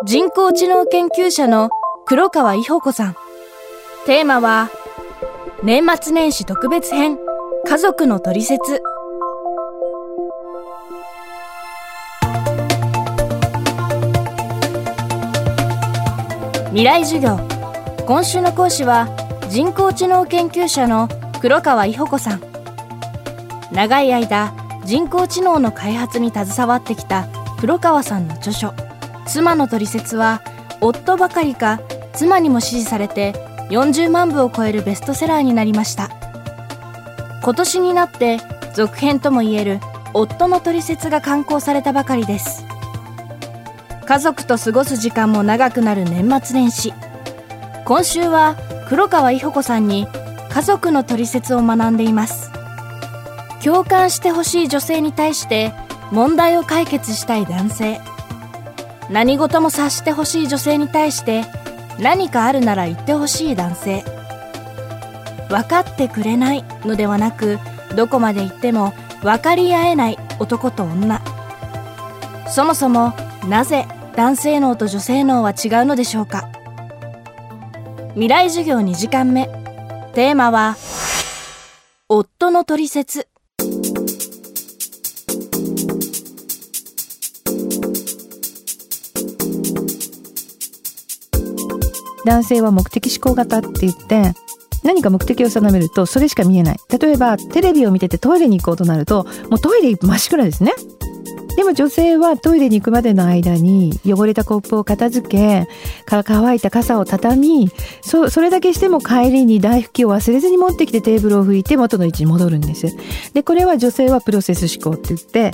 人工知能研究者の黒川伊保子さん。テーマは年末年始特別編家族のトリセツ。未来授業。今週の講師は人工知能研究者の黒川伊保子さん。長い間人工知能の開発に携わってきた黒川さんの著書「妻のトリセツ」は夫ばかりか妻にも支持されて40万部を超えるベストセラーになりました。今年になって続編ともいえる「夫のトリセツ」が刊行されたばかりです。家族と過ごす時間も長くなる年末年始。今週は黒川伊保子さんに家族のトリセツを学んでいます。共感してほしい女性に対して問題を解決したい男性。何事も察してほしい女性に対して何かあるなら言ってほしい男性。分かってくれないのではなくどこまで行っても分かり合えない男と女。そもそもなぜ男性脳と女性脳は違うのでしょうか。未来授業2時間目。テーマは夫のトリ男性は目的思考型って言って何か目的を定めるとそれしか見えない。例えばテレビを見ててトイレに行こうとなるともうトイレ真っ暗ですね。でも女性はトイレに行くまでの間に汚れたコップを片付け乾いた傘を畳みそそれだけしても帰りに台拭きを忘れずに持ってきてテーブルを拭いて元の位置に戻るんです。でこれは女性はプロセス思考って言って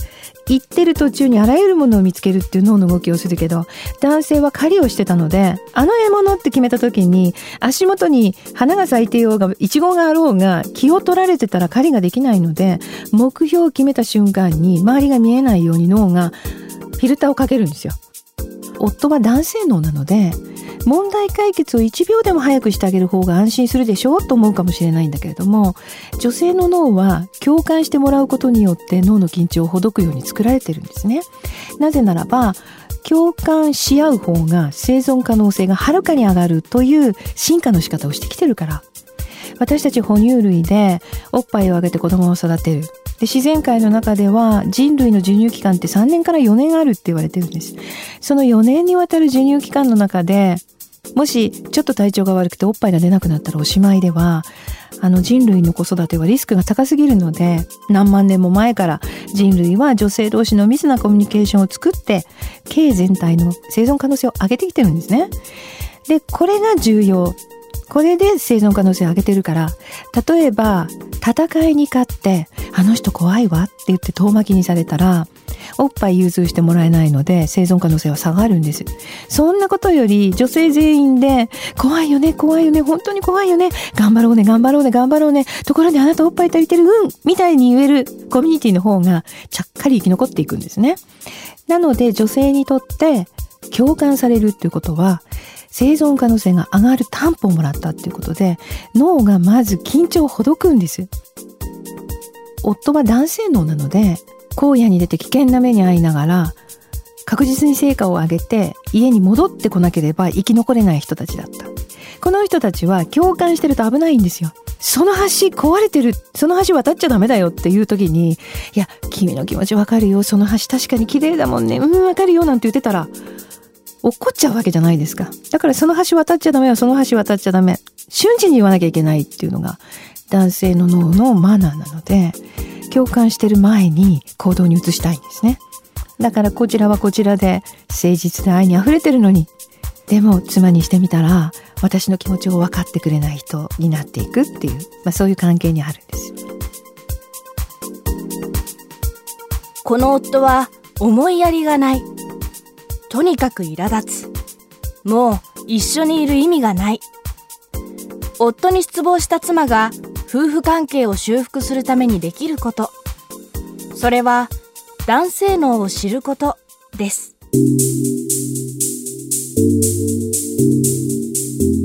行ってる途中にあらゆるものを見つけるっていう脳の動きをするけど男性は狩りをしてたのであの獲物って決めた時に足元に花が咲いてようがイチゴがあろうが気を取られてたら狩りができないので目標を決めた瞬間に周りが見えないように脳がフィルターをかけるんですよ。夫は男性脳なので問題解決を1秒でも早くしてあげる方が安心するでしょうと思うかもしれないんだけれども女性の脳は共感してもらうことによって脳の緊張をほどくように作られてるんですね。なぜならば共感し合う方が生存可能性がはるかに上がるという進化の仕方をしてきてるから私たち哺乳類でおっぱいをあげて子供を育てる。で自然界の中では人類の授乳期間って3年から4年あるって言われてるんです。その4年にわたる授乳期間の中でもしちょっと体調が悪くておっぱいが出なくなったらおしまいではあの人類の子育てはリスクが高すぎるので何万年も前から人類は女性同士の密なコミュニケーションを作って経全体の生存可能性を上げてきてるんですね。でこれが重要。これで生存可能性を上げてるから例えば戦いに勝ってあの人怖いわって言って遠巻きにされたらおっぱい融通してもらえないので生存可能性は下がるんです。そんなことより女性全員で怖いよね怖いよね本当に怖いよね頑張ろうね頑張ろうね頑張ろうねところであなたおっぱい足りてるうんみたいに言えるコミュニティの方がちゃっかり生き残っていくんですね。なので女性にとって共感されるっていうことは生存可能性が上がる担保をもらったっていうことで脳がまず緊張をほどくんです。夫は男性脳なので荒野に出て危険な目に遭いながら確実に成果を上げて家に戻ってこなければ生き残れない人たちだった。この人たちは共感してると危ないんですよ。その橋壊れてるその橋渡っちゃダメだよっていう時にいや君の気持ちわかるよその橋確かに綺麗だもんねうんわかるよなんて言ってたら怒っちゃうわけじゃないですか。だからその橋渡っちゃダメよその橋渡っちゃダメ。瞬時に言わなきゃいけないっていうのが男性の脳のマナーなので共感してる前に行動に移したいんですね。だからこちらはこちらで誠実で愛に溢れてるのに。でも妻にしてみたら私の気持ちを分かってくれない人になっていくっていう、まあ、そういう関係にあるんです。この夫は思いやりがない。とにかく苛立つ。もう一緒にいる意味がない。夫に失望した妻が夫婦関係を修復するためにできること。それは男性脳を知ることです。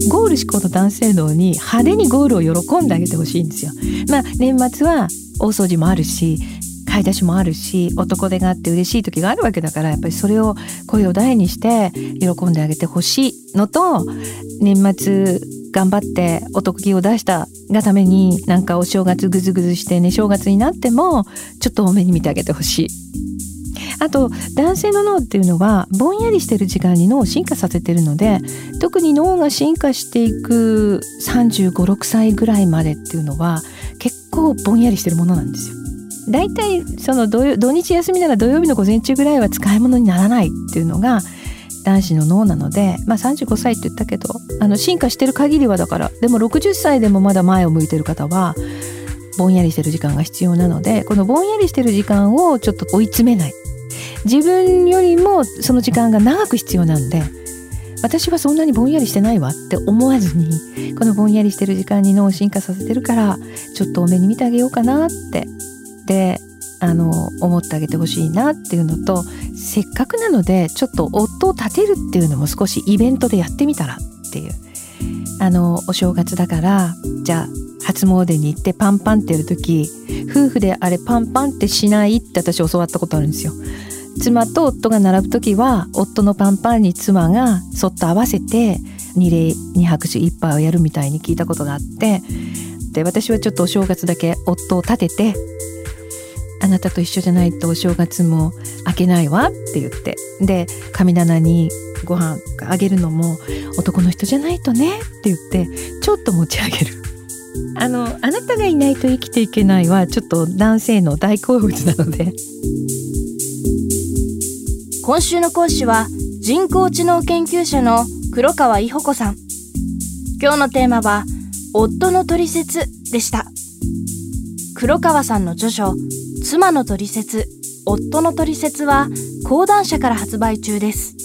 ゴール志向の男性脳に派手にゴールを喜んであげてほしいんですよ。まあ年末は大掃除もあるし買い出しもあるし男手があって嬉しい時があるわけだからやっぱりそれを声を大にして喜んであげてほしいのと年末頑張ってお得気を出したがためになんかお正月ぐずぐずしてね正月になってもちょっと多めに見てあげてほしい。あと男性の脳っていうのはぼんやりしてる時間に脳を進化させてるので特に脳が進化していく3 5 6歳ぐらいまでっていうのは結構ぼんやりしてるものなんですよ。だいたいその土日休みなら土曜日の午前中ぐらいは使い物にならないっていうのが男子の脳なので、まあ、35歳って言ったけどあの進化してる限りはだからでも60歳でもまだ前を向いてる方はぼんやりしてる時間が必要なのでこのぼんやりしてる時間をちょっと追い詰めない。自分よりもその時間が長く必要なんで私はそんなにぼんやりしてないわって思わずにこのぼんやりしてる時間に脳を進化させてるからちょっと多めに見てあげようかなってであの思ってあげてほしいなっていうのとせっかくなのでちょっと夫を立てるっていうのも少しイベントでやってみたらっていうあのお正月だからじゃあ初詣に行ってパンパンってやる時夫婦であれパンパンってしないって私教わったことあるんですよ。妻と夫が並ぶ時は夫のパンパンに妻がそっと合わせて二礼二拍手一杯をやるみたいに聞いたことがあってで私はちょっとお正月だけ夫を立ててあなたと一緒じゃないとお正月も明けないわって言って。で神棚にご飯あげるのも男の人じゃないとねって言ってちょっと持ち上げる。あのあなたがいないと生きていけないはちょっと男性の大好物なので。今週の講師は人工知能研究者の黒川伊保子さん。今日のテーマは夫の取説でした。黒川さんの著書妻の取説夫の取説は講談社から発売中です。